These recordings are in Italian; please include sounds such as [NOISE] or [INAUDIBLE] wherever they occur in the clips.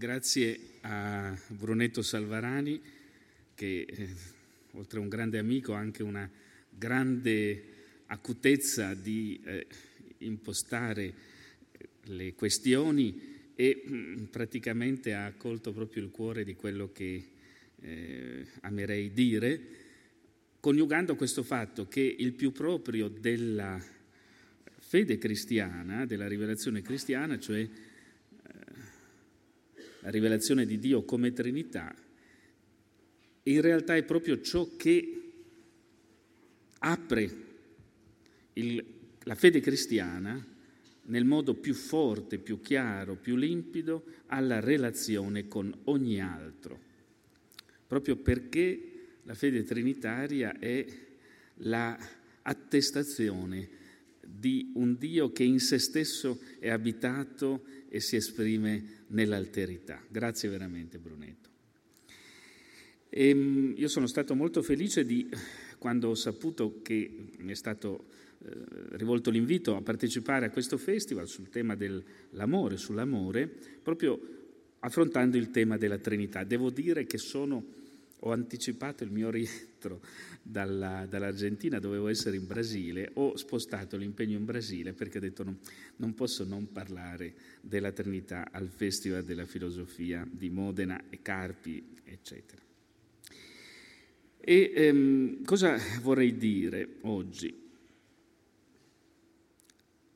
grazie a Brunetto Salvarani che eh, oltre a un grande amico ha anche una grande acutezza di eh, impostare le questioni e mm, praticamente ha colto proprio il cuore di quello che eh, amerei dire, coniugando questo fatto che il più proprio della fede cristiana, della rivelazione cristiana, cioè la rivelazione di Dio come Trinità, in realtà è proprio ciò che apre il, la fede cristiana nel modo più forte, più chiaro, più limpido alla relazione con ogni altro, proprio perché la fede trinitaria è l'attestazione la di un Dio che in se stesso è abitato e si esprime nell'alterità. Grazie veramente Brunetto. E, ehm, io sono stato molto felice di quando ho saputo che mi è stato eh, rivolto l'invito a partecipare a questo festival sul tema dell'amore, sull'amore, proprio affrontando il tema della Trinità. Devo dire che sono, ho anticipato il mio rientro dalla, dall'Argentina, dovevo essere in Brasile, ho spostato l'impegno in Brasile perché ho detto no, non posso non parlare della Trinità al Festival della Filosofia di Modena e Carpi, eccetera. E ehm, cosa vorrei dire oggi?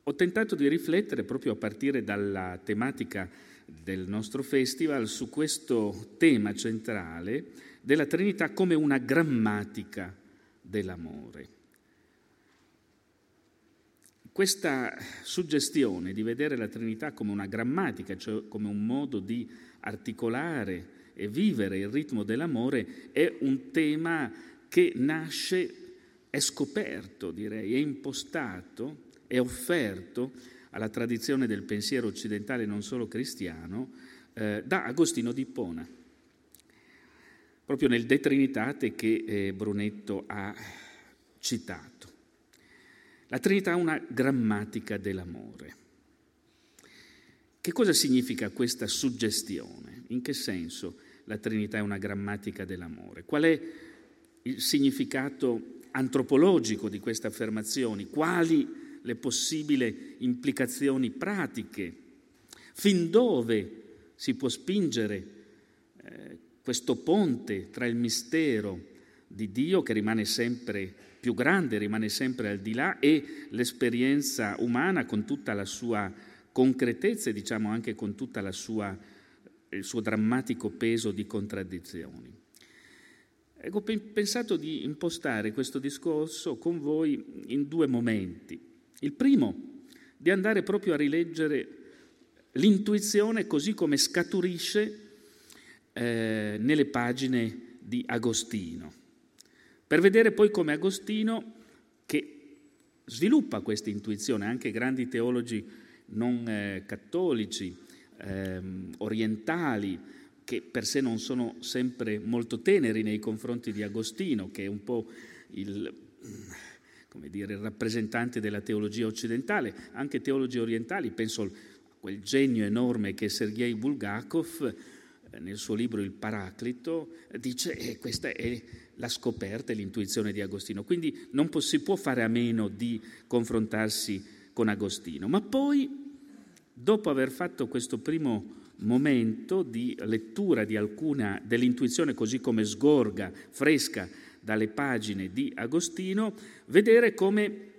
Ho tentato di riflettere proprio a partire dalla tematica del nostro festival su questo tema centrale della Trinità come una grammatica dell'amore. Questa suggestione di vedere la Trinità come una grammatica, cioè come un modo di articolare e vivere il ritmo dell'amore, è un tema che nasce, è scoperto, direi, è impostato, è offerto alla tradizione del pensiero occidentale non solo cristiano eh, da Agostino di Ippona proprio nel De Trinitate che eh, Brunetto ha citato. La Trinità è una grammatica dell'amore. Che cosa significa questa suggestione? In che senso la Trinità è una grammatica dell'amore? Qual è il significato antropologico di queste affermazioni? Quali le possibili implicazioni pratiche? Fin dove si può spingere eh, questo ponte tra il mistero di Dio che rimane sempre più grande, rimane sempre al di là, e l'esperienza umana con tutta la sua concretezza e diciamo anche con tutto il suo drammatico peso di contraddizioni. Ecco, ho pensato di impostare questo discorso con voi in due momenti. Il primo, di andare proprio a rileggere l'intuizione così come scaturisce eh, nelle pagine di Agostino, per vedere poi come Agostino, che sviluppa questa intuizione, anche grandi teologi non eh, cattolici, eh, orientali, che per sé non sono sempre molto teneri nei confronti di Agostino, che è un po' il, dire, il rappresentante della teologia occidentale, anche teologi orientali, penso a quel genio enorme che Sergei Bulgakov, nel suo libro Il Paraclito, dice che eh, questa è la scoperta e l'intuizione di Agostino. Quindi non si può fare a meno di confrontarsi con Agostino. Ma poi, dopo aver fatto questo primo momento di lettura di alcuna dell'intuizione così come sgorga, fresca dalle pagine di Agostino, vedere come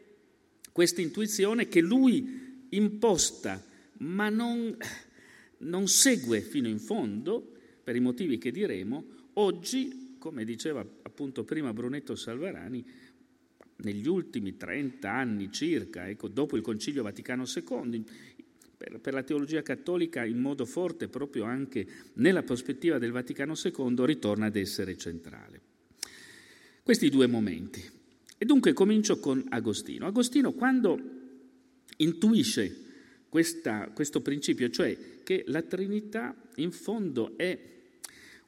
questa intuizione che lui imposta, ma non non segue fino in fondo, per i motivi che diremo, oggi, come diceva appunto prima Brunetto Salvarani, negli ultimi 30 anni circa, ecco, dopo il Concilio Vaticano II, per, per, la teologia cattolica in modo forte proprio anche nella prospettiva del Vaticano II, ritorna ad essere centrale. Questi due momenti. E dunque comincio con Agostino. Agostino quando intuisce questa, questo principio, cioè che la Trinità in fondo è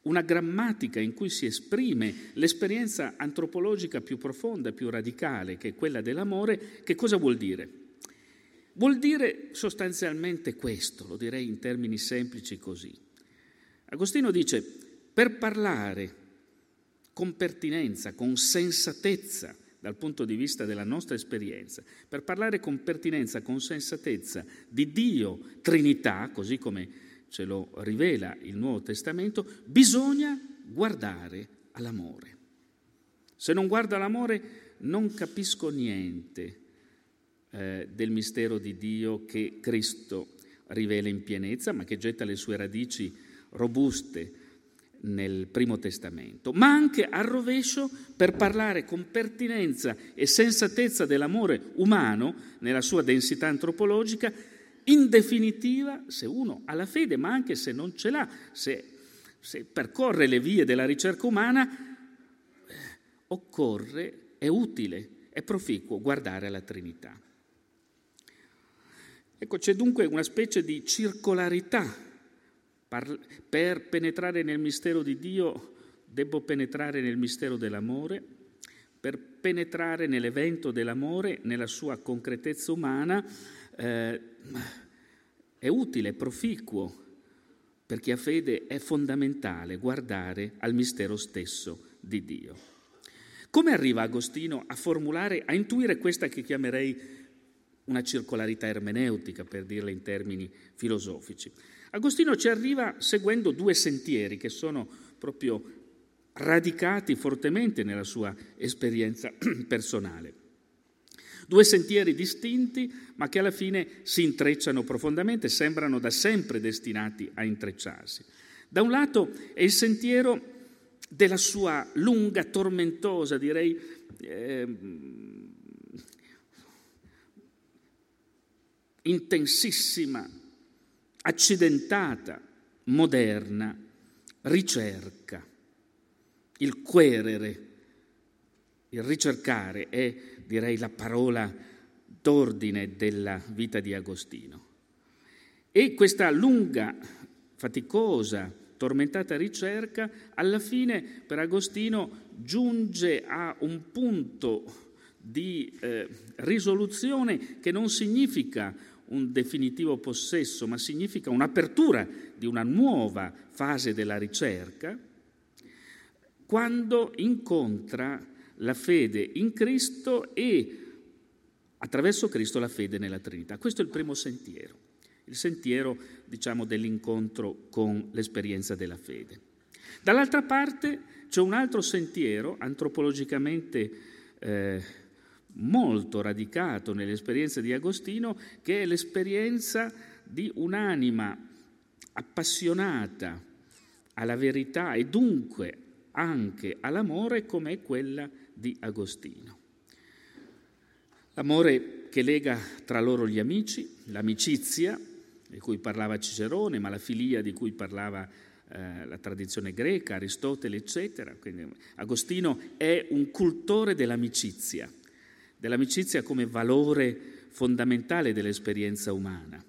una grammatica in cui si esprime l'esperienza antropologica più profonda, più radicale, che è quella dell'amore, che cosa vuol dire? Vuol dire sostanzialmente questo, lo direi in termini semplici così, Agostino dice, per parlare con pertinenza, con sensatezza, dal punto di vista della nostra esperienza, per parlare con pertinenza, con sensatezza di Dio, Trinità, così come ce lo rivela il Nuovo Testamento, bisogna guardare all'amore. Se non guardo all'amore non capisco niente eh, del mistero di Dio che Cristo rivela in pienezza, ma che getta le sue radici robuste nel Primo Testamento, ma anche al rovescio per parlare con pertinenza e sensatezza dell'amore umano nella sua densità antropologica, in definitiva, se uno ha la fede, ma anche se non ce l'ha, se, se percorre le vie della ricerca umana, occorre, è utile, è proficuo guardare alla Trinità. Ecco, c'è dunque una specie di circolarità. Per penetrare nel mistero di Dio devo penetrare nel mistero dell'amore, per penetrare nell'evento dell'amore, nella sua concretezza umana, eh, è utile, è proficuo, per chi ha fede è fondamentale guardare al mistero stesso di Dio. Come arriva Agostino a formulare, a intuire questa che chiamerei una circolarità ermeneutica, per dirla in termini filosofici. Agostino ci arriva seguendo due sentieri che sono proprio radicati fortemente nella sua esperienza [CLEARS THROAT] personale. Due sentieri distinti, ma che alla fine si intrecciano profondamente, sembrano da sempre destinati a intrecciarsi. Da un lato è il sentiero della sua lunga, tormentosa, direi, eh, intensissima, accidentata, moderna ricerca. Il querere, il ricercare è, direi, la parola d'ordine della vita di Agostino. E questa lunga, faticosa, tormentata ricerca, alla fine per Agostino giunge a un punto di eh, risoluzione che non significa un definitivo possesso, ma significa un'apertura di una nuova fase della ricerca, quando incontra la fede in Cristo e attraverso Cristo la fede nella Trinità. Questo è il primo sentiero, il sentiero diciamo, dell'incontro con l'esperienza della fede. Dall'altra parte c'è un altro sentiero antropologicamente eh, molto radicato nell'esperienza di Agostino, che è l'esperienza di un'anima appassionata alla verità e dunque anche all'amore come è quella di Agostino. L'amore che lega tra loro gli amici, l'amicizia di cui parlava Cicerone, ma la filia di cui parlava eh, la tradizione greca, Aristotele, eccetera. Quindi Agostino è un cultore dell'amicizia dell'amicizia come valore fondamentale dell'esperienza umana.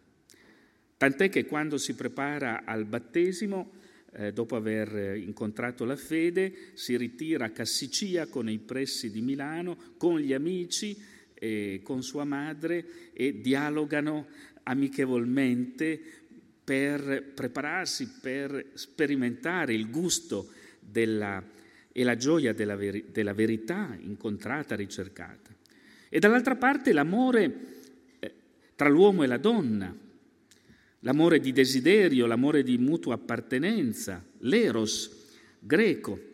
Tant'è che quando si prepara al battesimo, eh, dopo aver incontrato la fede, si ritira a Cassiccia nei pressi di Milano con gli amici e con sua madre e dialogano amichevolmente per prepararsi, per sperimentare il gusto della, e la gioia della, veri, della verità incontrata, ricercata. E dall'altra parte l'amore eh, tra l'uomo e la donna, l'amore di desiderio, l'amore di mutua appartenenza, l'eros greco.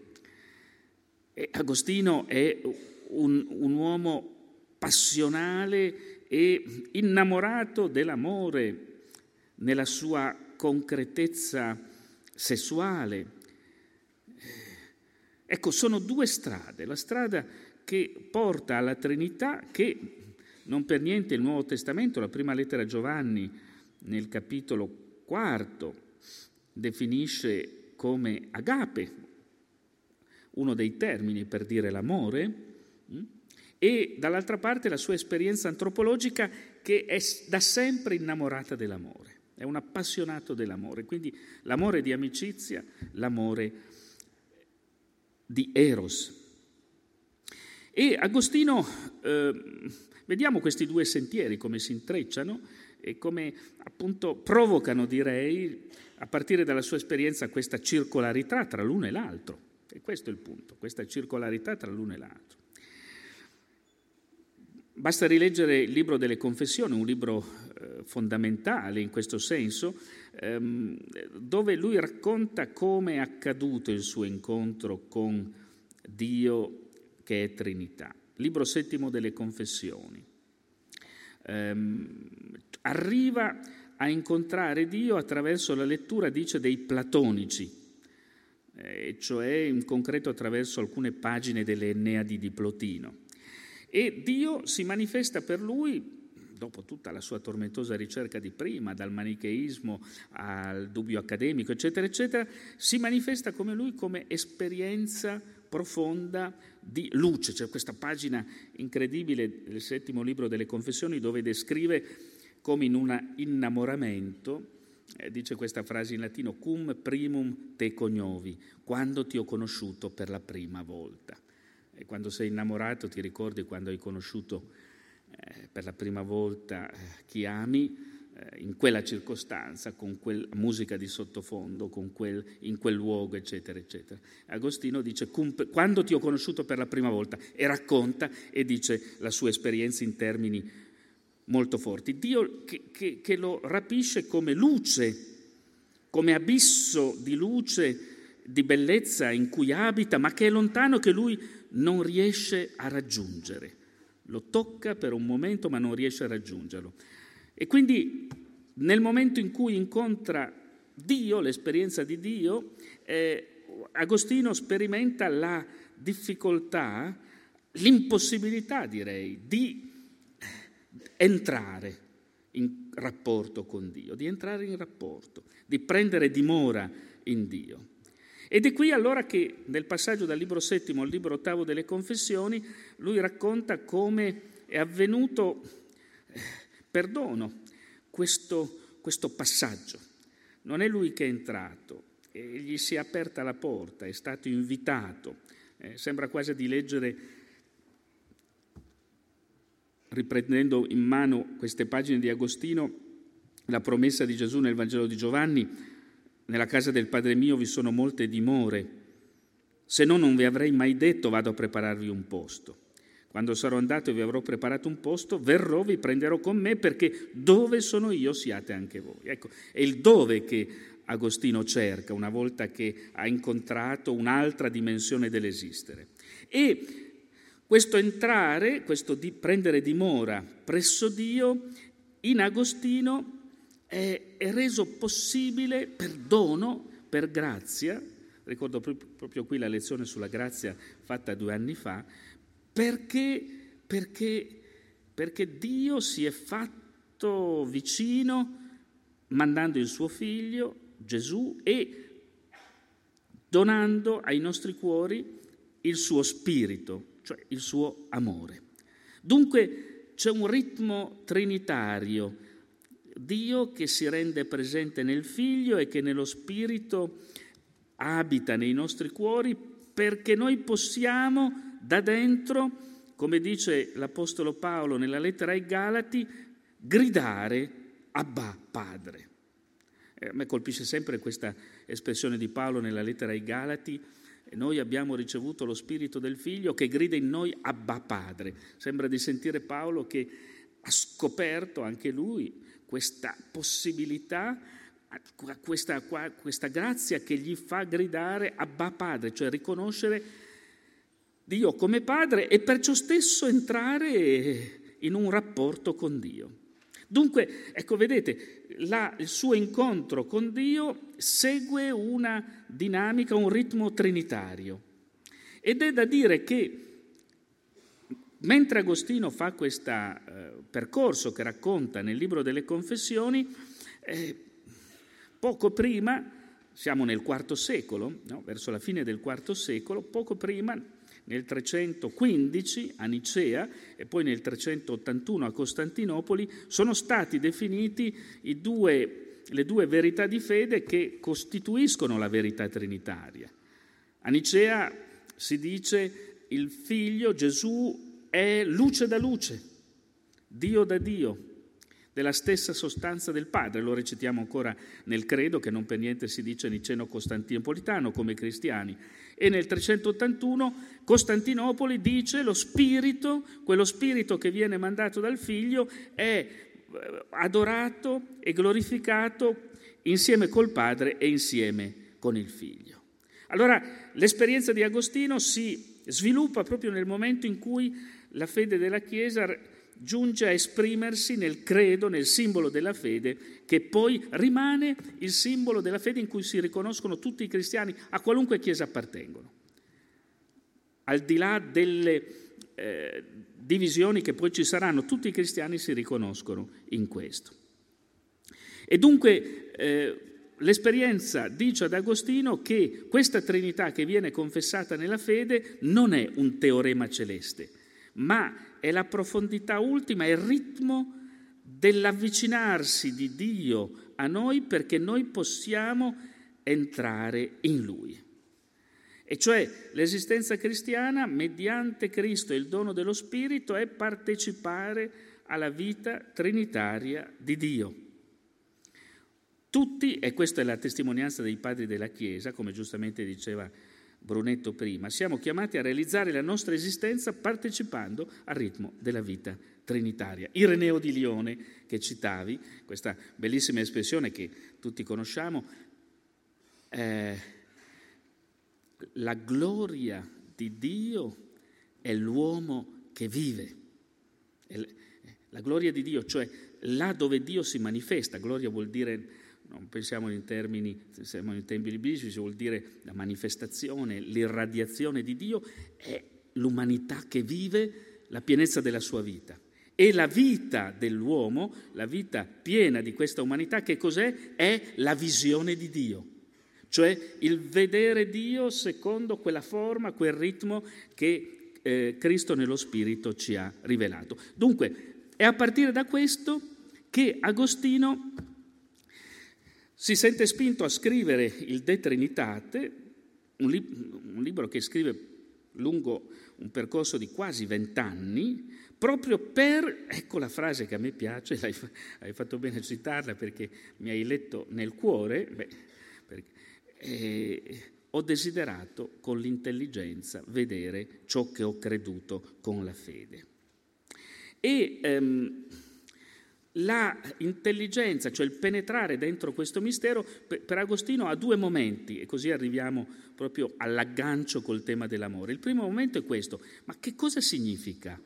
E Agostino è un, un uomo passionale e innamorato dell'amore nella sua concretezza sessuale. Ecco, sono due strade. La strada che porta alla Trinità che non per niente il Nuovo Testamento, la prima lettera a Giovanni nel capitolo quarto definisce come agape, uno dei termini per dire l'amore, mm? e dall'altra parte la sua esperienza antropologica che è da sempre innamorata dell'amore, è un appassionato dell'amore, quindi l'amore di amicizia, l'amore di eros. E Agostino, eh, vediamo questi due sentieri come si intrecciano, e come appunto provocano, direi, a partire dalla sua esperienza, questa circolarità tra l'uno e l'altro. E questo è il punto, questa circolarità tra l'uno e l'altro. Basta rileggere il libro delle confessioni, un libro eh, fondamentale in questo senso, ehm, dove lui racconta come è accaduto il suo incontro con Dio che è Trinità. Libro settimo delle confessioni. Ehm, arriva a incontrare Dio attraverso la lettura, dice, dei platonici, eh, cioè in concreto attraverso alcune pagine delle Enneadi di Plotino. E Dio si manifesta per lui dopo tutta la sua tormentosa ricerca di prima, dal manicheismo al dubbio accademico, eccetera, eccetera, si manifesta come lui come esperienza profonda di luce. C'è questa pagina incredibile del settimo libro delle confessioni dove descrive come in un innamoramento, eh, dice questa frase in latino, cum primum te cognovi, quando ti ho conosciuto per la prima volta. E quando sei innamorato ti ricordi quando hai conosciuto eh, per la prima volta eh, chi ami, in quella circostanza, con quella musica di sottofondo, quel, in quel luogo, eccetera, eccetera. Agostino dice, quando ti ho conosciuto per la prima volta, e racconta e dice la sua esperienza in termini molto forti. Dio che, che, che lo rapisce come luce, come abisso di luce, di bellezza in cui abita, ma che è lontano, che lui non riesce a raggiungere. Lo tocca per un momento, ma non riesce a raggiungerlo. E quindi nel momento in cui incontra Dio, l'esperienza di Dio, eh, Agostino sperimenta la difficoltà, l'impossibilità direi, di entrare in rapporto con Dio, di entrare in rapporto, di prendere dimora in Dio. Ed è qui allora che nel passaggio dal libro settimo al libro ottavo delle confessioni lui racconta come è avvenuto perdono questo, questo passaggio. Non è lui che è entrato, gli si è aperta la porta, è stato invitato. Eh, sembra quasi di leggere, riprendendo in mano queste pagine di Agostino, la promessa di Gesù nel Vangelo di Giovanni, nella casa del Padre mio vi sono molte dimore, se no non vi avrei mai detto vado a prepararvi un posto. Quando sarò andato e vi avrò preparato un posto, verrò, vi prenderò con me perché dove sono io siate anche voi. Ecco, è il dove che Agostino cerca una volta che ha incontrato un'altra dimensione dell'esistere. E questo entrare, questo di prendere dimora presso Dio, in Agostino è, è reso possibile per dono, per grazia. Ricordo proprio qui la lezione sulla grazia fatta due anni fa, perché, perché, perché Dio si è fatto vicino mandando il suo figlio, Gesù, e donando ai nostri cuori il suo spirito, cioè il suo amore. Dunque c'è un ritmo trinitario, Dio che si rende presente nel figlio e che nello spirito abita nei nostri cuori perché noi possiamo da dentro, come dice l'Apostolo Paolo nella lettera ai Galati, gridare Abba Padre. Eh, a me colpisce sempre questa espressione di Paolo nella lettera ai Galati, noi abbiamo ricevuto lo Spirito del Figlio che grida in noi Abba Padre. Sembra di sentire Paolo che ha scoperto anche lui questa possibilità, questa, questa grazia che gli fa gridare Abba Padre, cioè riconoscere Dio come padre e perciò stesso entrare in un rapporto con Dio. Dunque, ecco, vedete, la, il suo incontro con Dio segue una dinamica, un ritmo trinitario. Ed è da dire che mentre Agostino fa questo eh, percorso che racconta nel libro delle confessioni, eh, poco prima, siamo nel IV secolo, no? verso la fine del IV secolo, poco prima nel 315 a Nicea e poi nel 381 a Costantinopoli, sono stati definiti due, le due verità di fede che costituiscono la verità trinitaria. A Nicea si dice il figlio Gesù è luce da luce, Dio da Dio, della stessa sostanza del Padre. Lo recitiamo ancora nel credo, che non per niente si dice niceno costantinopolitano come cristiani. E nel 381 Costantinopoli dice lo spirito, quello spirito che viene mandato dal figlio, è eh, adorato e glorificato insieme col Padre e insieme con il figlio. Allora l'esperienza di Agostino si sviluppa proprio nel momento in cui la fede della Chiesa giunge a esprimersi nel credo, nel simbolo della fede, che poi rimane il simbolo della fede in cui si riconoscono tutti i cristiani a qualunque chiesa appartengono. Al di là delle eh, divisioni che poi ci saranno, tutti i cristiani si riconoscono in questo. E dunque eh, l'esperienza dice ad Agostino che questa Trinità che viene confessata nella fede non è un teorema celeste, ma è la profondità ultima, è il ritmo dell'avvicinarsi di Dio a noi perché noi possiamo entrare in Lui. E cioè l'esistenza cristiana mediante Cristo e il dono dello Spirito è partecipare alla vita trinitaria di Dio. Tutti, e questa è la testimonianza dei padri della Chiesa, come giustamente diceva Brunetto prima, siamo chiamati a realizzare la nostra esistenza partecipando al ritmo della vita trinitaria. Ireneo di Lione, che citavi, questa bellissima espressione che tutti conosciamo, eh, la gloria di Dio è l'uomo che vive. La gloria di Dio, cioè là dove Dio si manifesta, gloria vuol dire non pensiamo in termini, siamo in termini biblici, vuol dire la manifestazione, l'irradiazione di Dio, è l'umanità che vive la pienezza della sua vita. E la vita dell'uomo, la vita piena di questa umanità, che cos'è? È la visione di Dio, cioè il vedere Dio secondo quella forma, quel ritmo che eh, Cristo nello Spirito ci ha rivelato. Dunque, è a partire da questo che Agostino si sente spinto a scrivere il De Trinitate, un, li- un libro che scrive lungo un percorso di quasi vent'anni, proprio per, ecco la frase che a me piace, [LAUGHS] hai, hai, fatto bene a citarla perché mi hai letto nel cuore, beh, perché, eh, ho desiderato con l'intelligenza vedere ciò che ho creduto con la fede. E ehm, la intelligenza, cioè il penetrare dentro questo mistero, per Agostino ha due momenti, e così arriviamo proprio all'aggancio col tema dell'amore. Il primo momento è questo, ma che cosa significa?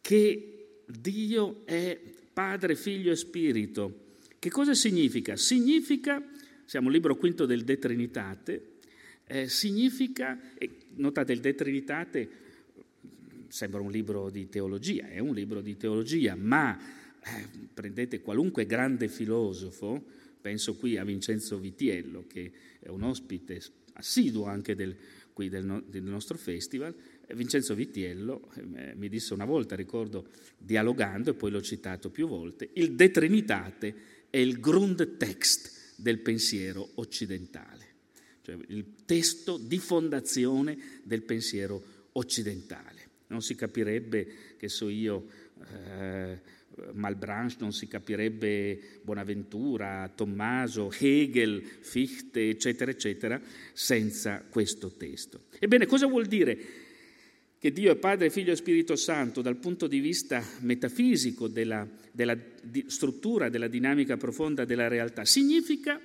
Che Dio è Padre, Figlio e Spirito. Che cosa significa? Significa, siamo al libro quinto del De Trinitate, eh, significa, notate il De Trinitate sembra un libro di teologia, è un libro di teologia, ma eh, prendete qualunque grande filosofo, penso qui a Vincenzo Vitiello, che è un ospite assiduo anche del, qui del, del nostro festival, Vincenzo Vitiello eh, mi disse una volta, ricordo, dialogando, e poi l'ho citato più volte, il De Trinitate è il Grundtext del pensiero occidentale, cioè il testo di fondazione del pensiero occidentale non si capirebbe, che so io, eh, Malbranche, non si capirebbe Bonaventura, Tommaso, Hegel, Fichte, eccetera, eccetera, senza questo testo. Ebbene, cosa vuol dire che Dio è Padre, Figlio e Spirito Santo dal punto di vista metafisico della, della di struttura, della dinamica profonda della realtà? Significa,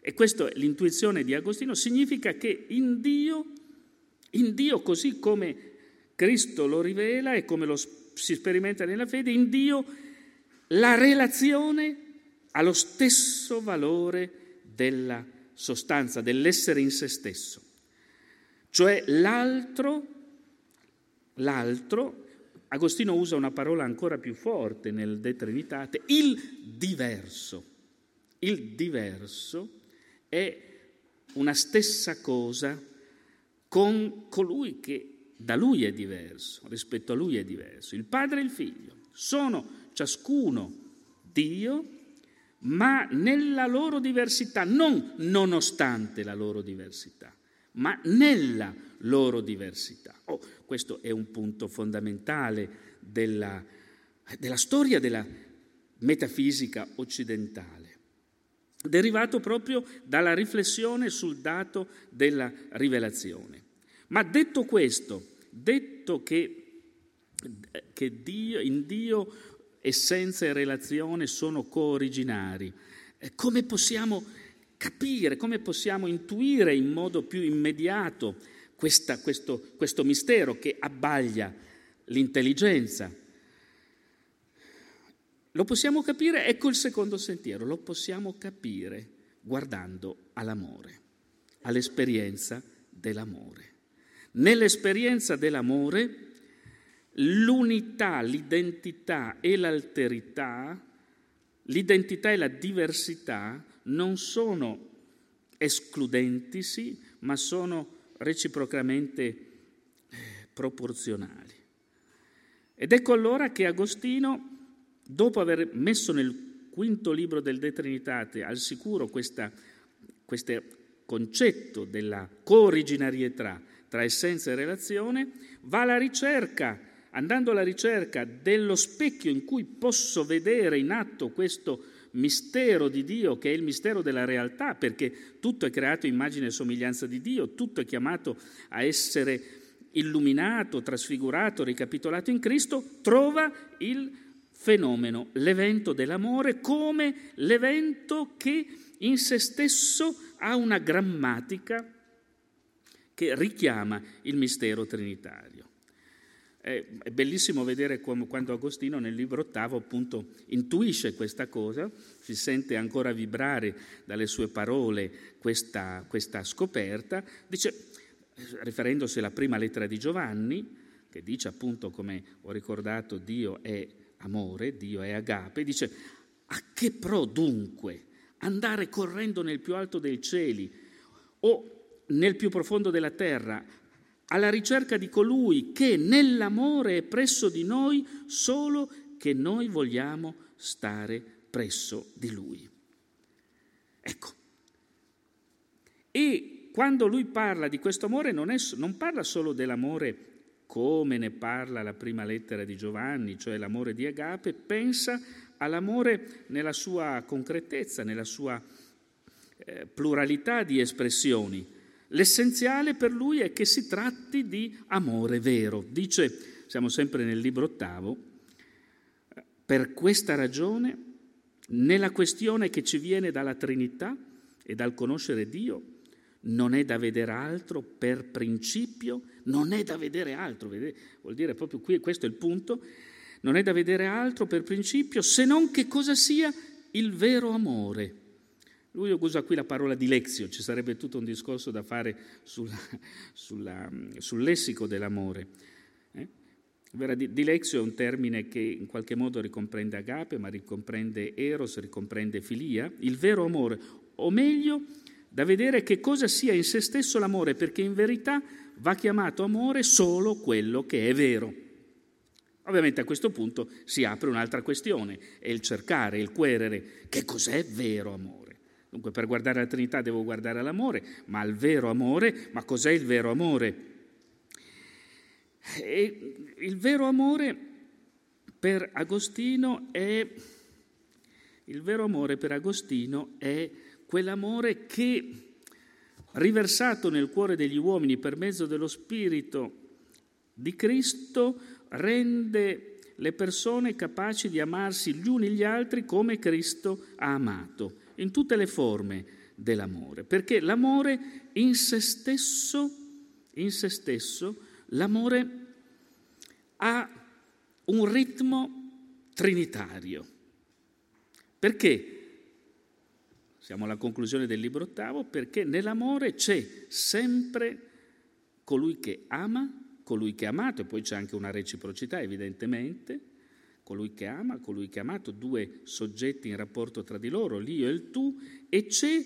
e questa è l'intuizione di Agostino, significa che in Dio, in Dio così come Cristo lo rivela e come lo si sperimenta nella fede, in Dio la relazione ha lo stesso valore della sostanza, dell'essere in se stesso. Cioè l'altro, l'altro, Agostino usa una parola ancora più forte nel De Trinitate, il diverso. Il diverso è una stessa cosa con colui che da lui è diverso, rispetto a lui è diverso. Il padre e il figlio sono ciascuno Dio, ma nella loro diversità, non nonostante la loro diversità, ma nella loro diversità. Oh, questo è un punto fondamentale della, della storia della, metafisica occidentale, derivato proprio dalla riflessione sul dato della rivelazione. Ma detto questo, detto che, che Dio, in Dio essenza e relazione sono cooriginari, eh, come possiamo capire, come possiamo intuire in modo più immediato questa, questo, questo mistero che abbaglia l'intelligenza? Lo possiamo capire, ecco il secondo sentiero, lo possiamo capire guardando all'amore, all'esperienza dell'amore. Nell'esperienza dell'amore l'unità, l'identità e l'alterità, l'identità e la diversità non sono escludenti, sì, ma sono reciprocamente eh, proporzionali. Ed ecco allora che Agostino dopo aver messo nel quinto libro del De Trinitate al sicuro questo concetto della cooriginarietà tra essenza e relazione, va alla ricerca, andando alla ricerca dello specchio in cui posso vedere in atto questo mistero di Dio, che è il mistero della realtà, perché tutto è creato immagine e somiglianza di Dio, tutto è chiamato a essere illuminato, trasfigurato, ricapitolato in Cristo, trova il fenomeno, l'evento dell'amore come l'evento che in se stesso ha una grammatica che richiama il mistero trinitario. È bellissimo vedere come, quando Agostino nel libro ottavo appunto intuisce questa cosa, si sente ancora vibrare dalle sue parole questa, questa scoperta, dice, riferendosi alla prima lettera di Giovanni, che dice appunto come ho ricordato Dio è amore, Dio è agape, dice a che pro dunque andare correndo nel più alto dei cieli o nel più profondo della terra alla ricerca di colui che nell'amore è presso di noi solo che noi vogliamo stare presso di lui. Ecco. E quando lui parla di questo amore non, è, non parla solo dell'amore come ne parla la prima lettera di Giovanni, cioè l'amore di Agape, pensa all'amore nella sua concretezza, nella sua eh, pluralità di espressioni. L'essenziale per lui è che si tratti di amore vero. Dice, siamo sempre nel libro ottavo, per questa ragione, nella questione che ci viene dalla Trinità e dal conoscere Dio, non è da vedere altro per principio, non è da vedere altro, vuol dire proprio qui, questo è il punto, non è da vedere altro per principio se non che cosa sia il vero amore. Lui usa qui la parola di lezio, ci sarebbe tutto un discorso da fare sulla, sulla, sul lessico dell'amore. Eh? Dilexio è un termine che in qualche modo ricomprende agape, ma ricomprende eros, ricomprende filia, il vero amore, o meglio da vedere che cosa sia in se stesso l'amore, perché in verità va chiamato amore solo quello che è vero. Ovviamente a questo punto si apre un'altra questione, è il cercare, il querere, che cos'è vero amore? Dunque per guardare la Trinità devo guardare all'amore, ma al vero amore, ma cos'è il vero amore? E il vero amore per Agostino è il vero amore per Agostino è quell'amore che, riversato nel cuore degli uomini per mezzo dello Spirito di Cristo, rende le persone capaci di amarsi gli uni gli altri come Cristo ha amato, in tutte le forme dell'amore, perché l'amore in se stesso, in se stesso, l'amore ha un ritmo trinitario. Perché? Siamo alla conclusione del libro ottavo perché nell'amore c'è sempre colui che ama, colui che è amato, e poi c'è anche una reciprocità evidentemente, colui che ama, colui che è amato, due soggetti in rapporto tra di loro, l'io e il tu, e c'è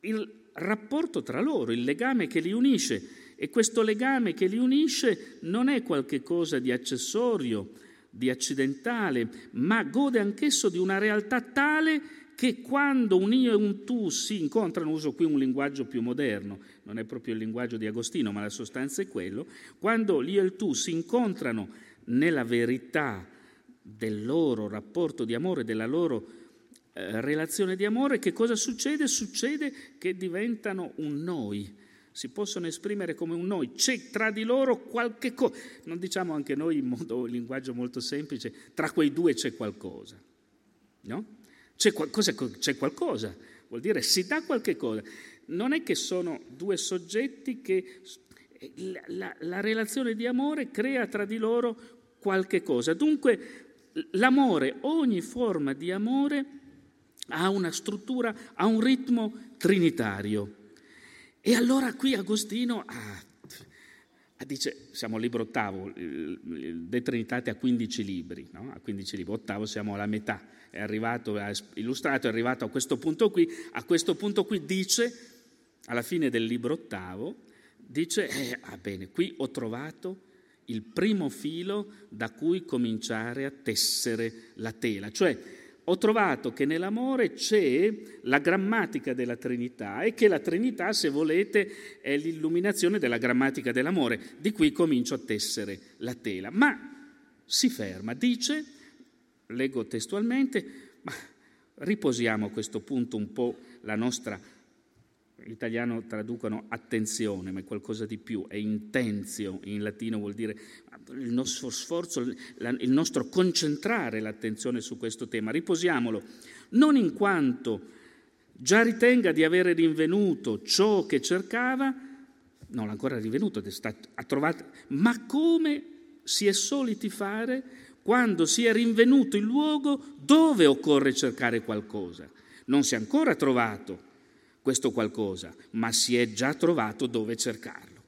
il rapporto tra loro, il legame che li unisce. E questo legame che li unisce non è qualcosa di accessorio, di accidentale, ma gode anch'esso di una realtà tale che quando un io e un tu si incontrano, uso qui un linguaggio più moderno, non è proprio il linguaggio di Agostino, ma la sostanza è quello, quando l'io e il tu si incontrano nella verità del loro rapporto di amore, della loro eh, relazione di amore, che cosa succede? Succede che diventano un noi, si possono esprimere come un noi, c'è tra di loro qualche cosa, non diciamo anche noi in modo, in linguaggio molto semplice, tra quei due c'è qualcosa, no? C'è qualcosa, c'è qualcosa, vuol dire si dà qualche cosa. Non è che sono due soggetti che la, la, la relazione di amore crea tra di loro qualche cosa. Dunque l'amore, ogni forma di amore ha una struttura, ha un ritmo trinitario. E allora qui Agostino ah, dice, siamo al libro ottavo, De Trinitate a 15 libri, no? a 15 libri, ottavo siamo alla metà, è arrivato, ha illustrato, è arrivato a questo punto qui, a questo punto qui dice, alla fine del libro ottavo, dice, eh, ah bene, qui ho trovato il primo filo da cui cominciare a tessere la tela. Cioè, ho trovato che nell'amore c'è la grammatica della Trinità e che la Trinità, se volete, è l'illuminazione della grammatica dell'amore. Di qui comincio a tessere la tela. Ma si ferma, dice, leggo testualmente, ma riposiamo a questo punto un po' la nostra in italiano traducono attenzione, ma è qualcosa di più, è intenzio, in latino vuol dire il nostro sforzo, il nostro concentrare l'attenzione su questo tema. Riposiamolo, non in quanto già ritenga di avere rinvenuto ciò che cercava, non l'ha ancora rinvenuto, ha trovato, ma come si è soliti fare quando si è rinvenuto il luogo dove occorre cercare qualcosa. Non si è ancora trovato questo qualcosa, ma si è già trovato dove cercarlo.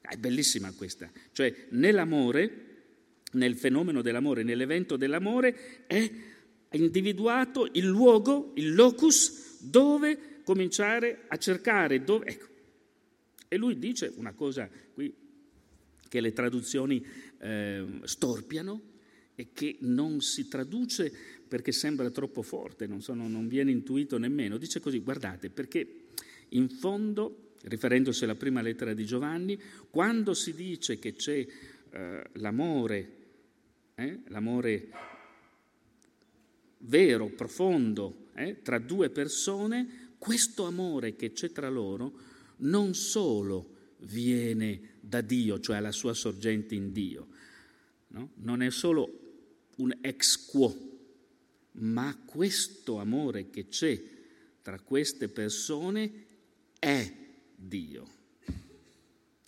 È bellissima questa. Cioè, nell'amore, nel fenomeno dell'amore, nell'evento dell'amore, è individuato il luogo, il locus, dove cominciare a cercare. Dove... Ecco. E lui dice una cosa qui che le traduzioni eh, storpiano e che non si traduce perché sembra troppo forte, non, so, non viene intuito nemmeno. Dice così, guardate, perché in fondo, riferendosi alla prima lettera di Giovanni, quando si dice che c'è eh, l'amore, eh, l'amore vero, profondo, eh, tra due persone, questo amore che c'è tra loro non solo viene da Dio, cioè alla sua sorgente in Dio, no? non è solo un ex quo, ma questo amore che c'è tra queste persone è Dio.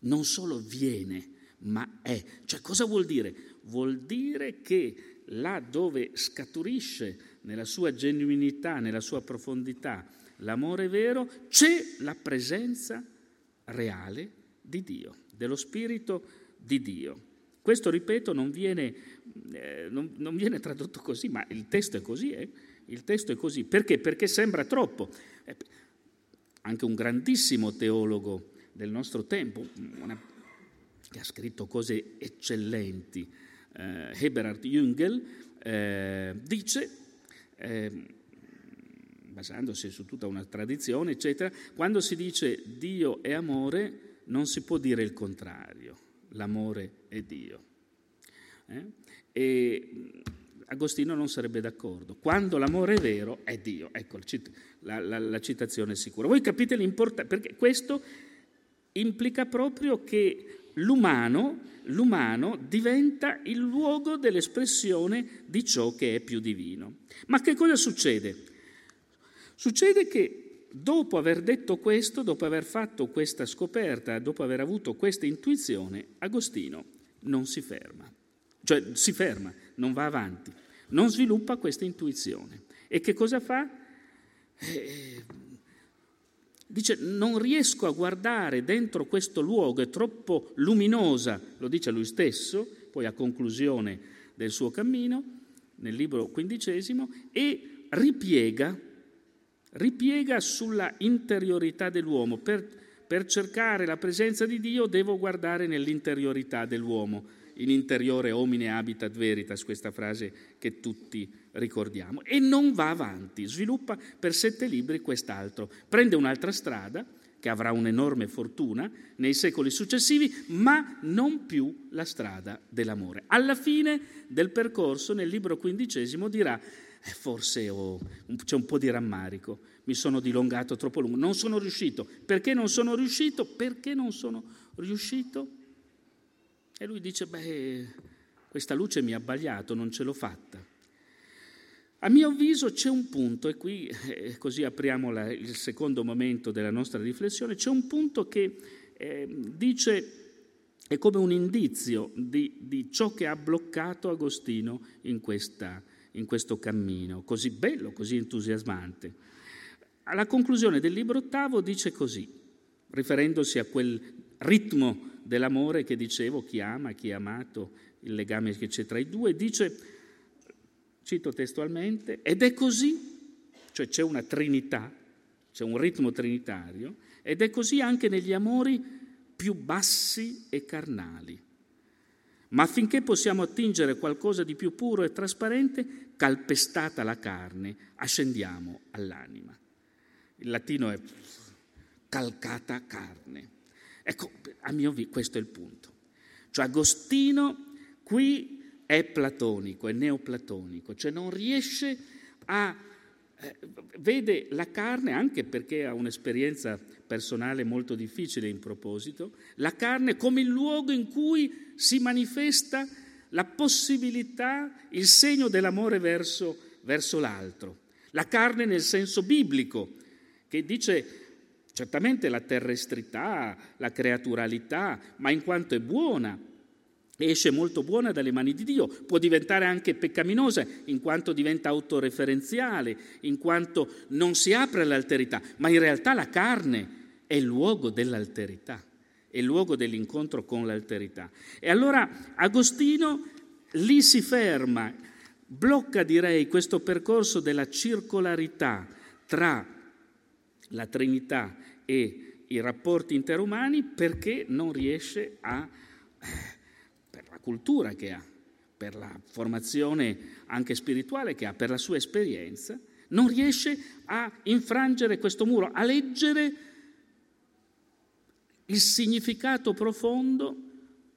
Non solo viene, ma è. Cioè cosa vuol dire? Vuol dire che là dove scaturisce nella sua genuinità, nella sua profondità, l'amore vero, c'è la presenza reale di Dio, dello Spirito di Dio. Questo, ripeto, non viene, eh, non, non viene tradotto così, ma il testo è così, eh? il testo è così. Perché? Perché sembra troppo. Eh, anche un grandissimo teologo del nostro tempo, una, che ha scritto cose eccellenti, eh, Eberhard Jüngel, eh, dice, eh, basandosi su tutta una tradizione, eccetera, quando si dice Dio è amore, non si può dire il contrario l'amore è Dio. Eh? E Agostino non sarebbe d'accordo. Quando l'amore è vero è Dio. Ecco, la, la, la citazione è sicura. Voi capite l'importanza, perché questo implica proprio che l'umano, l'umano diventa il luogo dell'espressione di ciò che è più divino. Ma che cosa succede? Succede che dopo aver detto questo, dopo aver fatto questa scoperta, dopo aver avuto questa intuizione, Agostino non si ferma, cioè si ferma, non va avanti, non sviluppa questa intuizione. E che cosa fa? Eh, dice, non riesco a guardare dentro questo luogo, è troppo luminosa, lo dice lui stesso, poi a conclusione del suo cammino, nel libro quindicesimo, e ripiega ripiega sulla interiorità dell'uomo. Per, per, cercare la presenza di Dio devo guardare nell'interiorità dell'uomo. In interiore homine habitat veritas, questa frase che tutti ricordiamo. E non va avanti, sviluppa per sette libri quest'altro. Prende un'altra strada, che avrà un'enorme fortuna nei secoli successivi, ma non più la strada dell'amore. Alla fine del percorso, nel libro quindicesimo, dirà, forse ho, c'è un po' di rammarico, mi sono dilungato troppo lungo, non sono riuscito. Perché non sono riuscito? Perché non sono riuscito? E lui dice, beh, questa luce mi ha abbagliato, non ce l'ho fatta. A mio avviso c'è un punto, e qui eh, così apriamo la, il secondo momento della nostra riflessione, c'è un punto che eh, dice, è come un indizio di, di, ciò che ha bloccato Agostino in, questa, in questo cammino, così bello, così entusiasmante. Alla conclusione del libro ottavo dice così, riferendosi a quel ritmo dell'amore che dicevo, chi ama, chi è amato, il legame che c'è tra i due, dice cito testualmente, ed è così, cioè c'è una trinità, c'è un ritmo trinitario, ed è così anche negli amori più bassi e carnali. Ma affinché possiamo attingere qualcosa di più puro e trasparente, calpestata la carne, ascendiamo all'anima. Il latino è calcata carne. Ecco, a mio avviso questo è il punto. Cioè Agostino qui è platonico, è neoplatonico, cioè non riesce a... Eh, vede la carne, anche perché ha un'esperienza personale molto difficile in proposito, la carne come il luogo in cui si manifesta la possibilità, il segno dell'amore verso, verso l'altro. La carne nel senso biblico, che dice certamente la terrestrità, la creaturalità, ma in quanto è buona, esce molto buona dalle mani di Dio, può diventare anche peccaminosa in quanto diventa autoreferenziale, in quanto non si apre all'alterità, ma in realtà la carne è il luogo dell'alterità, è il luogo dell'incontro con l'alterità. E allora Agostino lì si ferma, blocca direi questo percorso della circolarità tra la Trinità e i rapporti interumani perché non riesce a cultura che ha, per la formazione anche spirituale che ha, per la sua esperienza, non riesce a infrangere questo muro, a leggere il significato profondo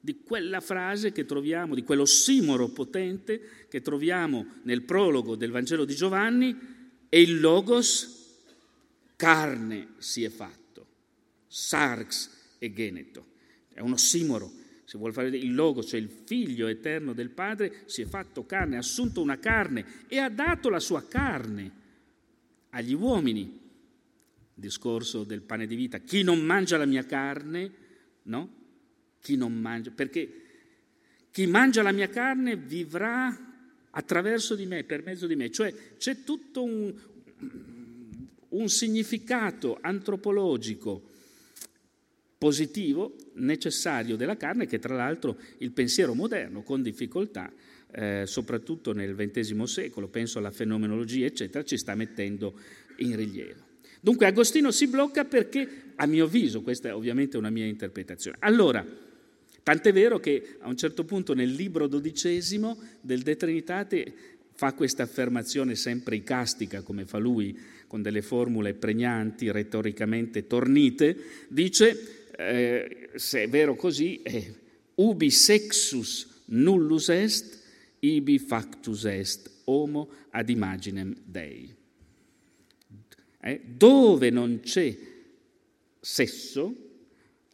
di quella frase che troviamo, di quell'ossimoro potente che troviamo nel prologo del Vangelo di Giovanni, e il Logos carne si è fatto, sarx e geneto. È un ossimoro se vuol fare il logo, cioè il figlio eterno del Padre, si è fatto carne, ha assunto una carne e ha dato la sua carne agli uomini. Discorso del pane di vita. Chi non mangia la mia carne, no? Chi non mangia, perché chi mangia la mia carne vivrà attraverso di me, per mezzo di me. Cioè c'è tutto un, un significato antropologico positivo necessario della carne che tra l'altro il pensiero moderno con difficoltà, eh, soprattutto nel XX secolo, penso alla fenomenologia eccetera, ci sta mettendo in rilievo. Dunque Agostino si blocca perché, a mio avviso, questa è ovviamente una mia interpretazione. Allora, tant'è vero che a un certo punto nel libro dodicesimo del De Trinitate fa questa affermazione sempre icastica, come fa lui, con delle formule pregnanti, retoricamente tornite, dice eh, se è vero così, è ubi sexus nullus est, ibi factus est, homo ad imaginem Dei. Eh, dove non c'è sesso,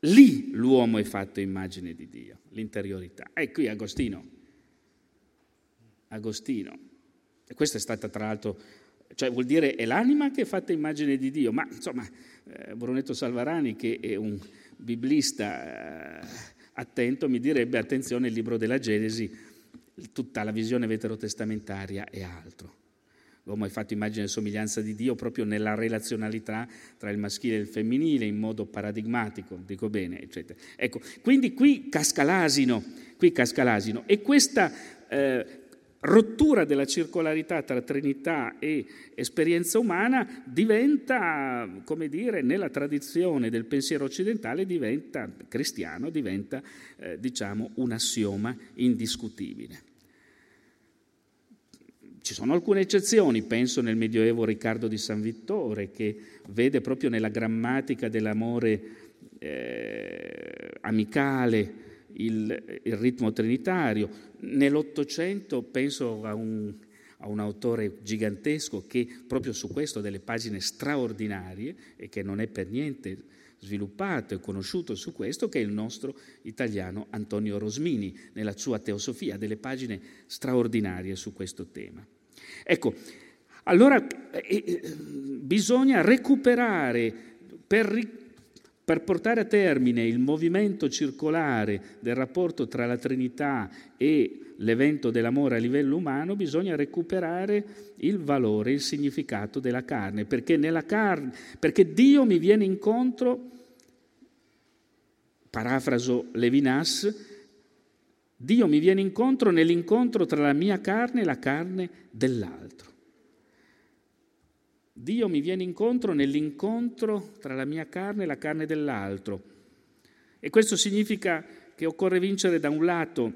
lì l'uomo è fatto immagine di Dio, l'interiorità. E qui Agostino, Agostino, e questa è stata tra l'altro, cioè vuol dire è l'anima che è fatta immagine di Dio, ma insomma eh, Brunetto Salvarani che è un biblista eh, attento mi direbbe attenzione il libro della Genesi, tutta la visione veterotestamentaria e altro. L'uomo è fatto immagine e somiglianza di Dio proprio nella relazionalità tra il maschile e il femminile in modo paradigmatico, dico bene, eccetera. Ecco, quindi qui casca l'asino, qui casca l'asino e questa eh, rottura della circolarità tra Trinità e esperienza umana diventa, come dire, nella tradizione del pensiero occidentale, diventa cristiano, diventa, eh, diciamo, un assioma indiscutibile. Ci sono alcune eccezioni, penso nel Medioevo Riccardo di San Vittore, che vede proprio nella grammatica dell'amore eh, amicale il, il, ritmo trinitario. Nell'Ottocento penso a un, a un autore gigantesco che proprio su questo ha delle pagine straordinarie e che non è per niente sviluppato e conosciuto su questo, che è il nostro italiano Antonio Rosmini, nella sua Teosofia, delle pagine straordinarie su questo tema. Ecco, allora eh, eh, bisogna recuperare per, per portare a termine il movimento circolare del rapporto tra la Trinità e l'evento dell'amore a livello umano, bisogna recuperare il valore, il significato della carne, perché, carne, perché Dio mi viene incontro, parafraso Levinas, Dio mi viene incontro nell'incontro tra la mia carne e la carne dell'altro. Dio mi viene incontro nell'incontro tra la mia carne e la carne dell'altro. E questo significa che occorre vincere da un lato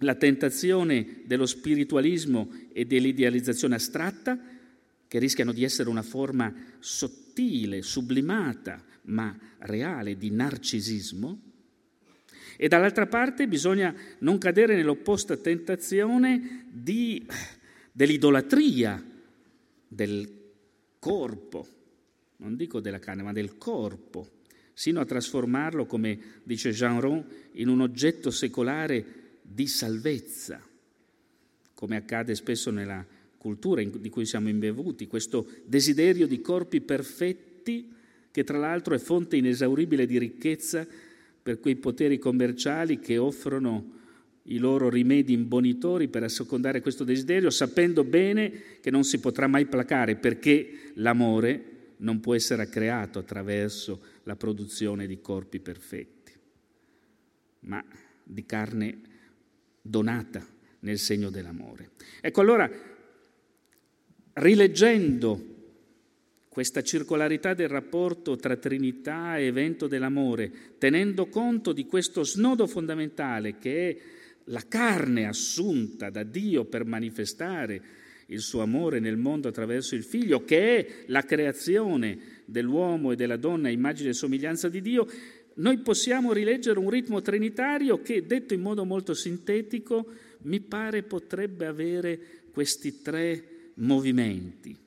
la tentazione dello spiritualismo e dell'idealizzazione astratta, che rischiano di essere una forma sottile, sublimata, ma reale di narcisismo, e dall'altra parte bisogna non cadere nell'opposta tentazione di, dell'idolatria del corpo, non dico della carne, ma del corpo, sino a trasformarlo, come dice Jean Ron, in un oggetto secolare di salvezza, come accade spesso nella cultura di cui siamo imbevuti, questo desiderio di corpi perfetti che tra l'altro è fonte inesauribile di ricchezza per quei poteri commerciali che offrono i loro rimedi imbonitori per assecondare questo desiderio, sapendo bene che non si potrà mai placare perché l'amore non può essere creato attraverso la produzione di corpi perfetti, ma di carne donata nel segno dell'amore. Ecco allora, rileggendo questa circolarità del rapporto tra Trinità e evento dell'amore, tenendo conto di questo snodo fondamentale che è la carne assunta da Dio per manifestare il suo amore nel mondo attraverso il figlio, che è la creazione dell'uomo e della donna immagine e somiglianza di Dio, noi possiamo rileggere un ritmo trinitario che, detto in modo molto sintetico, mi pare potrebbe avere questi tre movimenti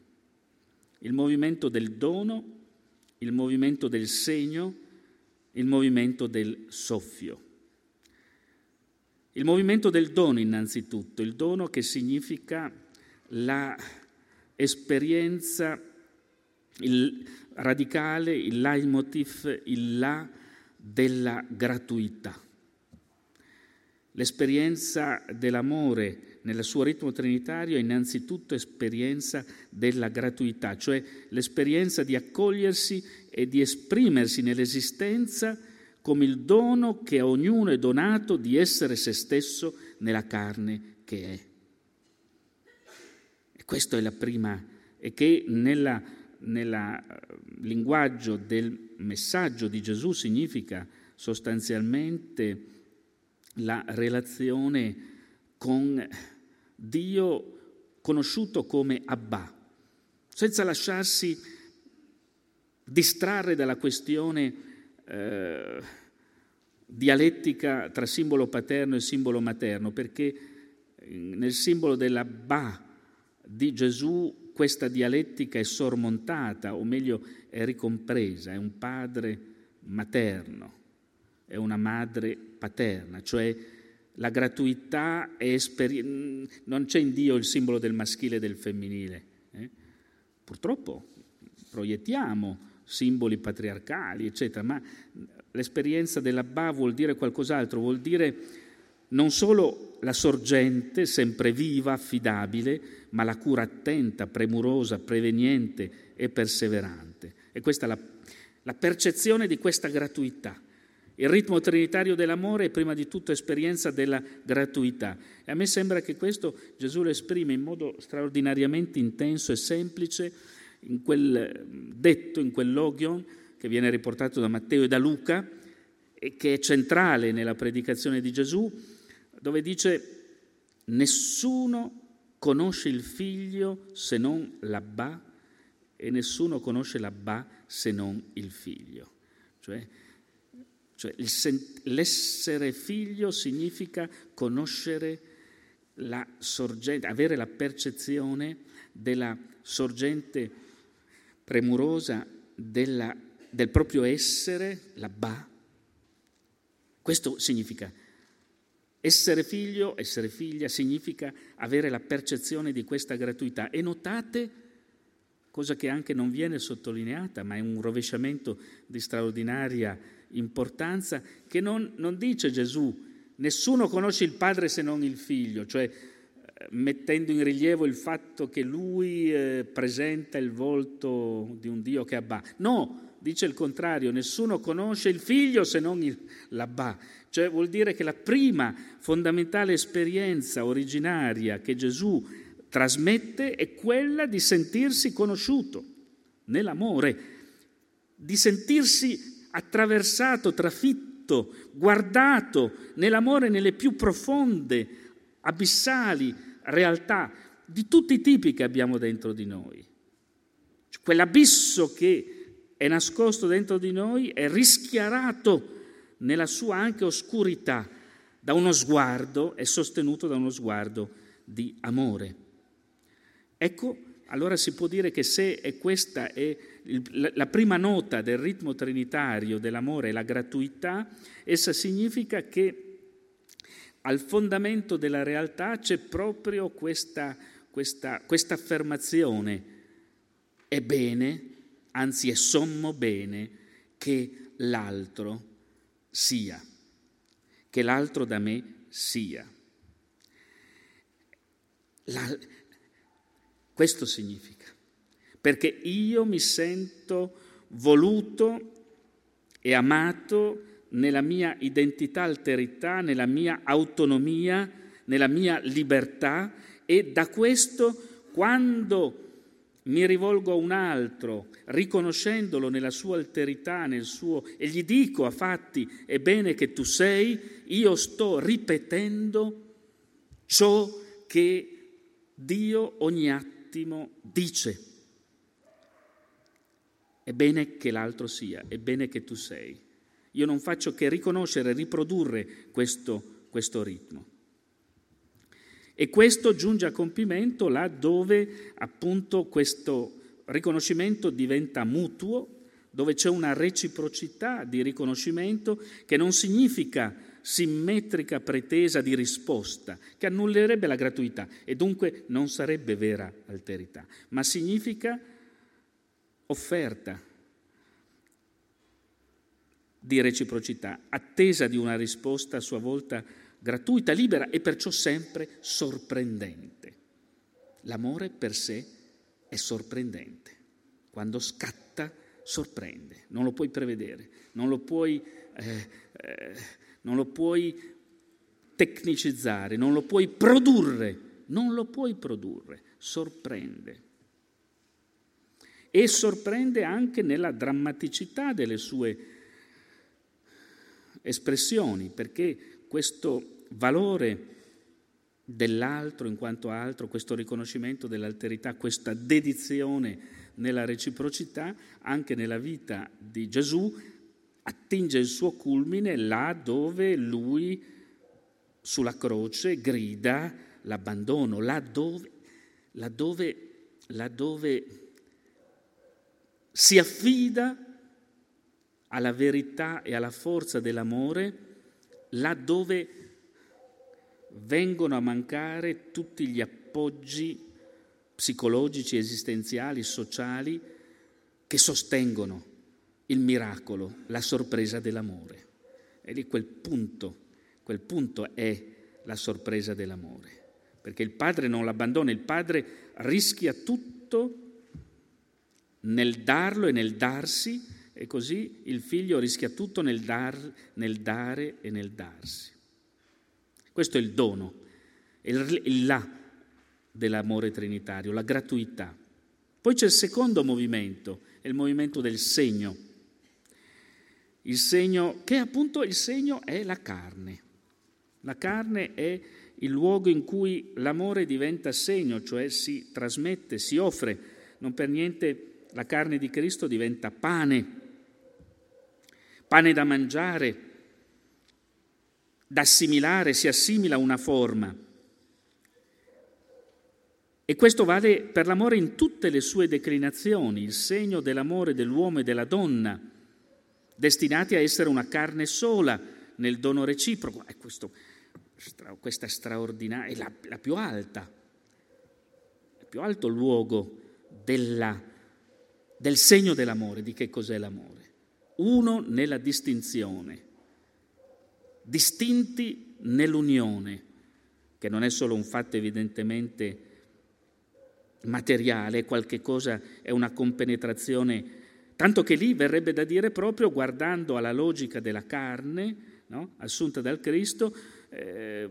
il movimento del dono, il movimento del segno, il movimento del soffio. Il movimento del dono innanzitutto, il dono che significa l'esperienza il radicale, il leitmotiv, il là della gratuità. L'esperienza dell'amore nel suo ritmo trinitario è innanzitutto esperienza della gratuità, cioè l'esperienza di accogliersi e di esprimersi nell'esistenza come il dono che a ognuno è donato di essere se stesso nella carne che è. E questo è la prima, e che nel linguaggio del messaggio di Gesù significa sostanzialmente la relazione con Dio conosciuto come Abba, senza lasciarsi distrarre dalla questione eh, dialettica tra simbolo paterno e simbolo materno, perché nel simbolo dell'Abba di Gesù questa dialettica è sormontata, o meglio è ricompresa, è un padre materno, è una madre paterna, cioè la gratuità è esperienza, non c'è in Dio il simbolo del maschile e del femminile. Eh? Purtroppo proiettiamo simboli patriarcali, eccetera, ma l'esperienza dell'Abba vuol dire qualcos'altro, vuol dire non solo la sorgente, sempre viva, affidabile, ma la cura attenta, premurosa, preveniente e perseverante. E questa è la, la percezione di questa gratuità. Il ritmo trinitario dell'amore è prima di tutto esperienza della gratuità. E a me sembra che questo Gesù lo esprime in modo straordinariamente intenso e semplice in quel detto, in quel logion che viene riportato da Matteo e da Luca e che è centrale nella predicazione di Gesù, dove dice nessuno conosce il figlio se non l'Abba e nessuno conosce l'Abba se non il figlio. Cioè, cioè l'essere figlio significa conoscere la sorgente, avere la percezione della sorgente premurosa della, del proprio essere, l'Abba. Questo significa essere figlio, essere figlia, significa avere la percezione di questa gratuità. E notate, cosa che anche non viene sottolineata, ma è un rovesciamento di straordinaria importanza, che non, non dice Gesù, nessuno conosce il Padre se non il Figlio, cioè mettendo in rilievo il fatto che lui eh, presenta il volto di un Dio che abbà. No, dice il contrario, nessuno conosce il Figlio se non il, l'Abba. Cioè vuol dire che la prima fondamentale esperienza originaria che Gesù trasmette è quella di sentirsi conosciuto nell'amore, di sentirsi attraversato, trafitto, guardato nell'amore nelle più profonde, abissali realtà di tutti i tipi che abbiamo dentro di noi. Cioè, quell'abisso che è nascosto dentro di noi è rischiarato nella sua anche oscurità da uno sguardo, è sostenuto da uno sguardo di amore. Ecco, allora si può dire che se questa è la prima nota del ritmo trinitario dell'amore, la gratuità, essa significa che al fondamento della realtà c'è proprio questa, questa, questa affermazione. È bene, anzi è sommo bene, che l'altro sia, che l'altro da me sia. La, questo significa, perché io mi sento voluto e amato nella mia identità alterità, nella mia autonomia, nella mia libertà e da questo quando mi rivolgo a un altro, riconoscendolo nella sua alterità, nel suo, e gli dico a fatti, è bene che tu sei, io sto ripetendo ciò che Dio ogni attimo dice. È bene che l'altro sia, è bene che tu sei. Io non faccio che riconoscere riprodurre questo, questo ritmo. E questo giunge a compimento là dove appunto questo riconoscimento diventa mutuo, dove c'è una reciprocità di riconoscimento che non significa simmetrica pretesa di risposta, che annullerebbe la gratuità e dunque non sarebbe vera alterità, ma significa offerta di reciprocità, attesa di una risposta a sua volta gratuita, libera e perciò sempre sorprendente. L'amore per sé è sorprendente. Quando scatta, sorprende. Non lo puoi prevedere, non lo puoi, eh, eh, non lo puoi tecnicizzare, non lo puoi produrre, non lo puoi produrre, sorprende. E sorprende anche nella drammaticità delle sue espressioni, perché questo valore dell'altro in quanto altro, questo riconoscimento dell'alterità, questa dedizione nella reciprocità, anche nella vita di Gesù, attinge il suo culmine là dove lui sulla croce grida l'abbandono, là dove, là dove, là dove si affida alla verità e alla forza dell'amore, là dove vengono a mancare tutti gli appoggi psicologici, esistenziali, sociali che sostengono il miracolo, la sorpresa dell'amore. E lì quel punto, quel punto è la sorpresa dell'amore, perché il padre non l'abbandona, il padre rischia tutto nel darlo e nel darsi, e così il figlio rischia tutto nel, dar, nel dare e nel darsi. Questo è il dono, il, là dell'amore trinitario, la gratuità. Poi c'è il secondo movimento, è il movimento del segno. Il segno, che appunto il segno è la carne. La carne è il luogo in cui l'amore diventa segno, cioè si trasmette, si offre. Non per niente la carne di Cristo diventa pane, pane da mangiare, da assimilare, si assimila una forma. E questo vale per l'amore in tutte le sue declinazioni, il segno dell'amore dell'uomo e della donna, destinati a essere una carne sola nel dono reciproco. E questo, questa straordinaria, è la, la più alta, il più alto luogo della, del segno dell'amore, di che cos'è l'amore. Uno nella distinzione, distinti nell'unione, che non è solo un fatto evidentemente materiale, qualche cosa, è una compenetrazione, tanto che lì verrebbe da dire proprio guardando alla logica della carne, no? assunta dal Cristo, eh,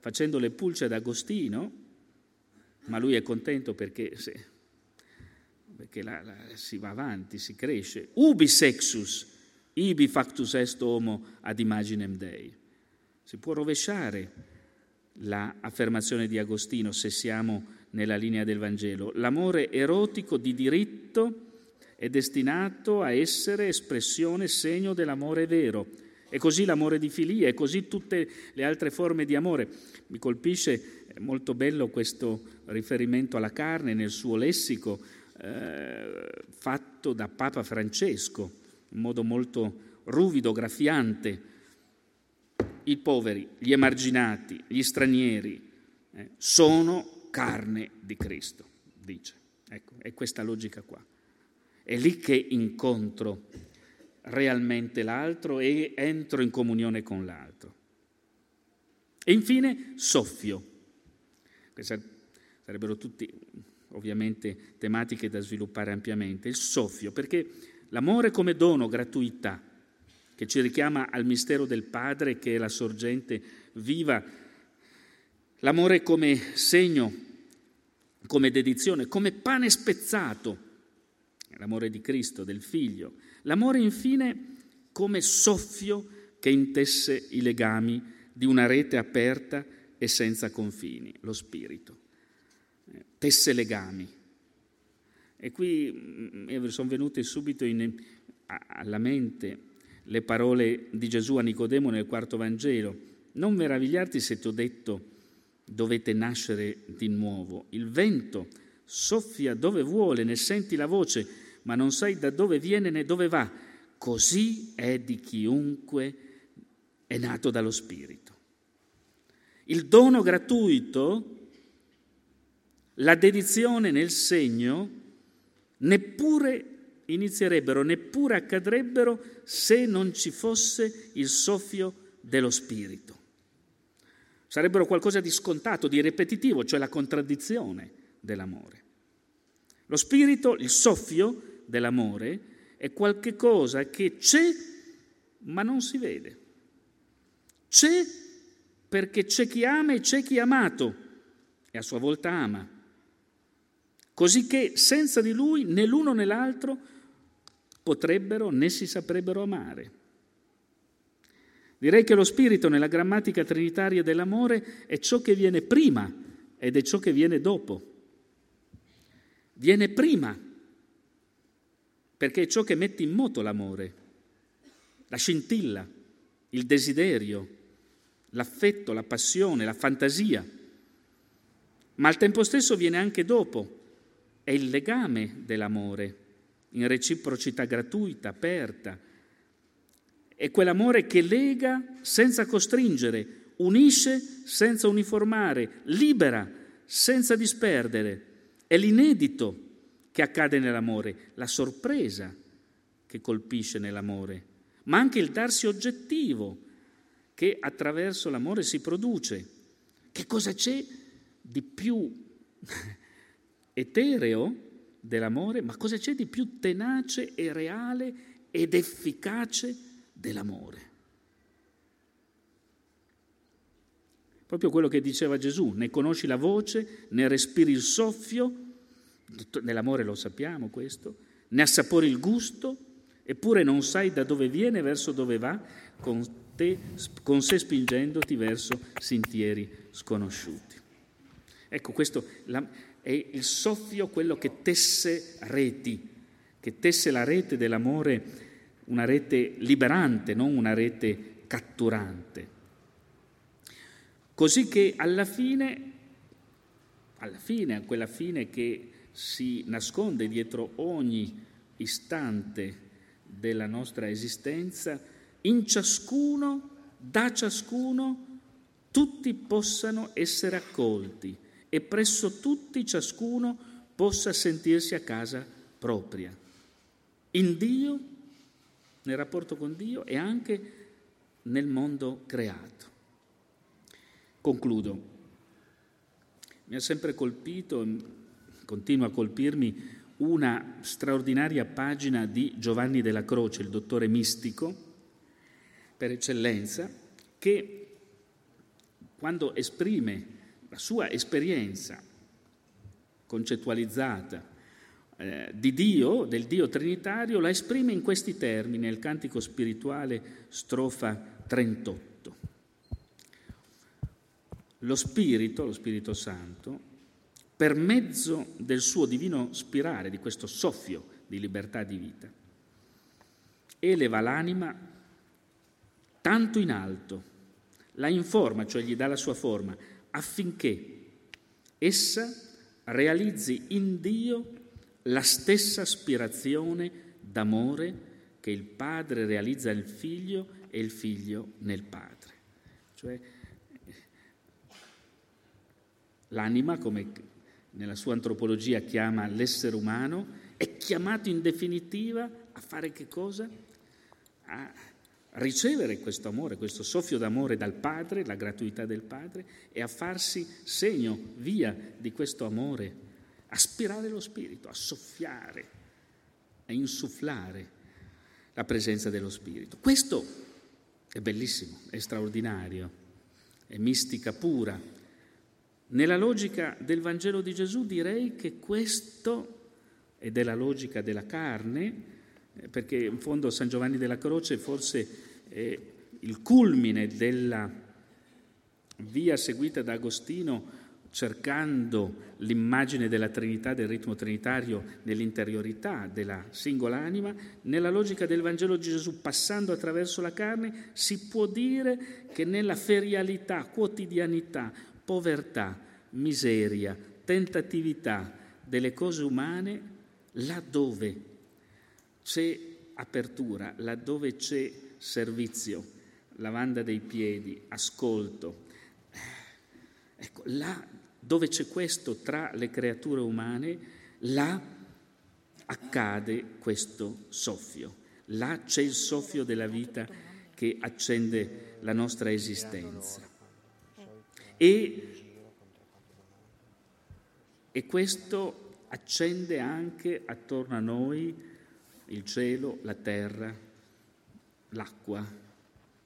facendo le pulce ad Agostino, ma lui è contento perché, se, perché la, la, si va avanti, si cresce. Ubi sexus, ibi factus est homo ad imaginem Dei. Si può rovesciare l'affermazione la di Agostino se siamo nella linea del Vangelo. L'amore erotico di diritto è destinato a essere espressione, segno dell'amore vero. E così l'amore di filia, e così tutte le altre forme di amore. Mi colpisce molto bello questo riferimento alla carne nel suo lessico eh, fatto da Papa Francesco, in modo molto ruvido, graffiante. I poveri, gli emarginati, gli stranieri eh, sono carne di Cristo, dice. Ecco, è questa logica qua. È lì che incontro realmente l'altro e entro in comunione con l'altro. E infine soffio. Queste sarebbero tutte ovviamente tematiche da sviluppare ampiamente. Il soffio, perché l'amore come dono, gratuità, che ci richiama al mistero del Padre che è la sorgente viva, l'amore come segno come dedizione, come pane spezzato, l'amore di Cristo, del Figlio, l'amore infine come soffio che intesse i legami di una rete aperta e senza confini, lo Spirito. Tesse legami. E qui mm, mi sono venute subito in, alla mente le parole di Gesù a Nicodemo nel quarto Vangelo. Non meravigliarti se ti ho detto dovete nascere di nuovo. Il vento soffia dove vuole, ne senti la voce, ma non sai da dove viene né dove va. Così è di chiunque è nato dallo Spirito. Il dono gratuito, la dedizione nel segno, neppure inizierebbero, neppure accadrebbero se non ci fosse il soffio dello Spirito. Sarebbero qualcosa di scontato, di ripetitivo, cioè la contraddizione dell'amore. Lo spirito, il soffio dell'amore, è qualcosa che c'è ma non si vede. C'è perché c'è chi ama e c'è chi è amato e a sua volta ama. Così che senza di lui né l'uno né l'altro potrebbero né si saprebbero amare. Direi che lo spirito nella grammatica trinitaria dell'amore è ciò che viene prima ed è ciò che viene dopo. Viene prima perché è ciò che mette in moto l'amore, la scintilla, il desiderio, l'affetto, la passione, la fantasia. Ma al tempo stesso viene anche dopo, è il legame dell'amore, in reciprocità gratuita, aperta, è quell'amore che lega senza costringere, unisce senza uniformare, libera senza disperdere. È l'inedito che accade nell'amore, la sorpresa che colpisce nell'amore, ma anche il darsi oggettivo che attraverso l'amore si produce. Che cosa c'è di più etereo dell'amore, ma cosa c'è di più tenace e reale ed efficace dell'amore. Proprio quello che diceva Gesù, ne conosci la voce, ne respiri il soffio, nell'amore lo sappiamo questo, ne assapori il gusto, eppure non sai da dove viene, verso dove va, con te, con sé spingendoti verso sentieri sconosciuti. Ecco, questo è il soffio, quello che tesse reti, che tesse la rete dell'amore, una rete liberante, non una rete catturante. Così che alla fine, alla fine, a quella fine che si nasconde dietro ogni istante della nostra esistenza, in ciascuno, da ciascuno, tutti possano essere accolti e presso tutti ciascuno possa sentirsi a casa propria. In Dio, nel rapporto con Dio e anche nel mondo creato. Concludo. Mi ha sempre colpito, continua a colpirmi, una straordinaria pagina di Giovanni della Croce, il dottore mistico, per eccellenza, che quando esprime la sua esperienza concettualizzata eh, di Dio, del Dio trinitario, la esprime in questi termini, nel cantico spirituale strofa 38. Lo Spirito, lo Spirito Santo, per mezzo del suo divino spirare, di questo soffio di libertà di vita, eleva l'anima tanto in alto, la informa, cioè gli dà la sua forma, affinché essa realizzi in Dio la stessa aspirazione d'amore che il padre realizza nel figlio e il figlio nel padre. Cioè, l'anima, come nella sua antropologia chiama l'essere umano, è chiamato in definitiva a fare che cosa? A ricevere questo amore, questo soffio d'amore dal Padre, la gratuità del Padre, e a farsi segno, via di questo amore, aspirare lo Spirito, a soffiare, a insufflare la presenza dello Spirito. Questo è bellissimo, è straordinario, è mistica pura, nella logica del Vangelo di Gesù direi che questo, è della logica della carne, eh, perché in fondo San Giovanni della Croce forse è il culmine della via seguita da Agostino cercando l'immagine della Trinità, del ritmo trinitario nell'interiorità della singola anima, nella logica del Vangelo di Gesù, passando attraverso la carne, si può dire che nella ferialità, quotidianità, povertà, miseria, tentatività delle cose umane, laddove c'è apertura, laddove c'è servizio, lavanda dei piedi, ascolto. Ecco, là dove c'è questo tra le creature umane, là accade questo soffio, là c'è il soffio della vita che accende la nostra esistenza. E, e questo accende anche attorno a noi il cielo, la terra, l'acqua,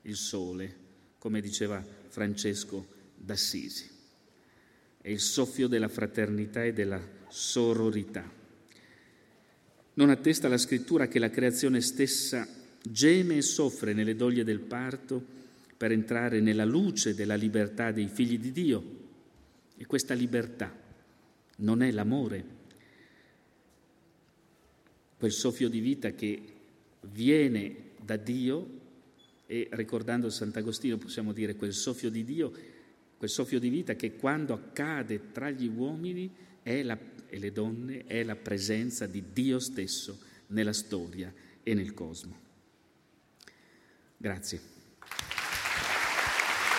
il sole, come diceva Francesco d'Assisi. È il soffio della fraternità e della sororità. Non attesta la scrittura che la creazione stessa geme e soffre nelle doglie del parto per entrare nella luce della libertà dei figli di Dio. E questa libertà non è l'amore, quel soffio di vita che viene da Dio e ricordando Sant'Agostino possiamo dire quel soffio di Dio, quel soffio di vita che quando accade tra gli uomini la, e le donne è la presenza di Dio stesso nella storia e nel cosmo. Grazie.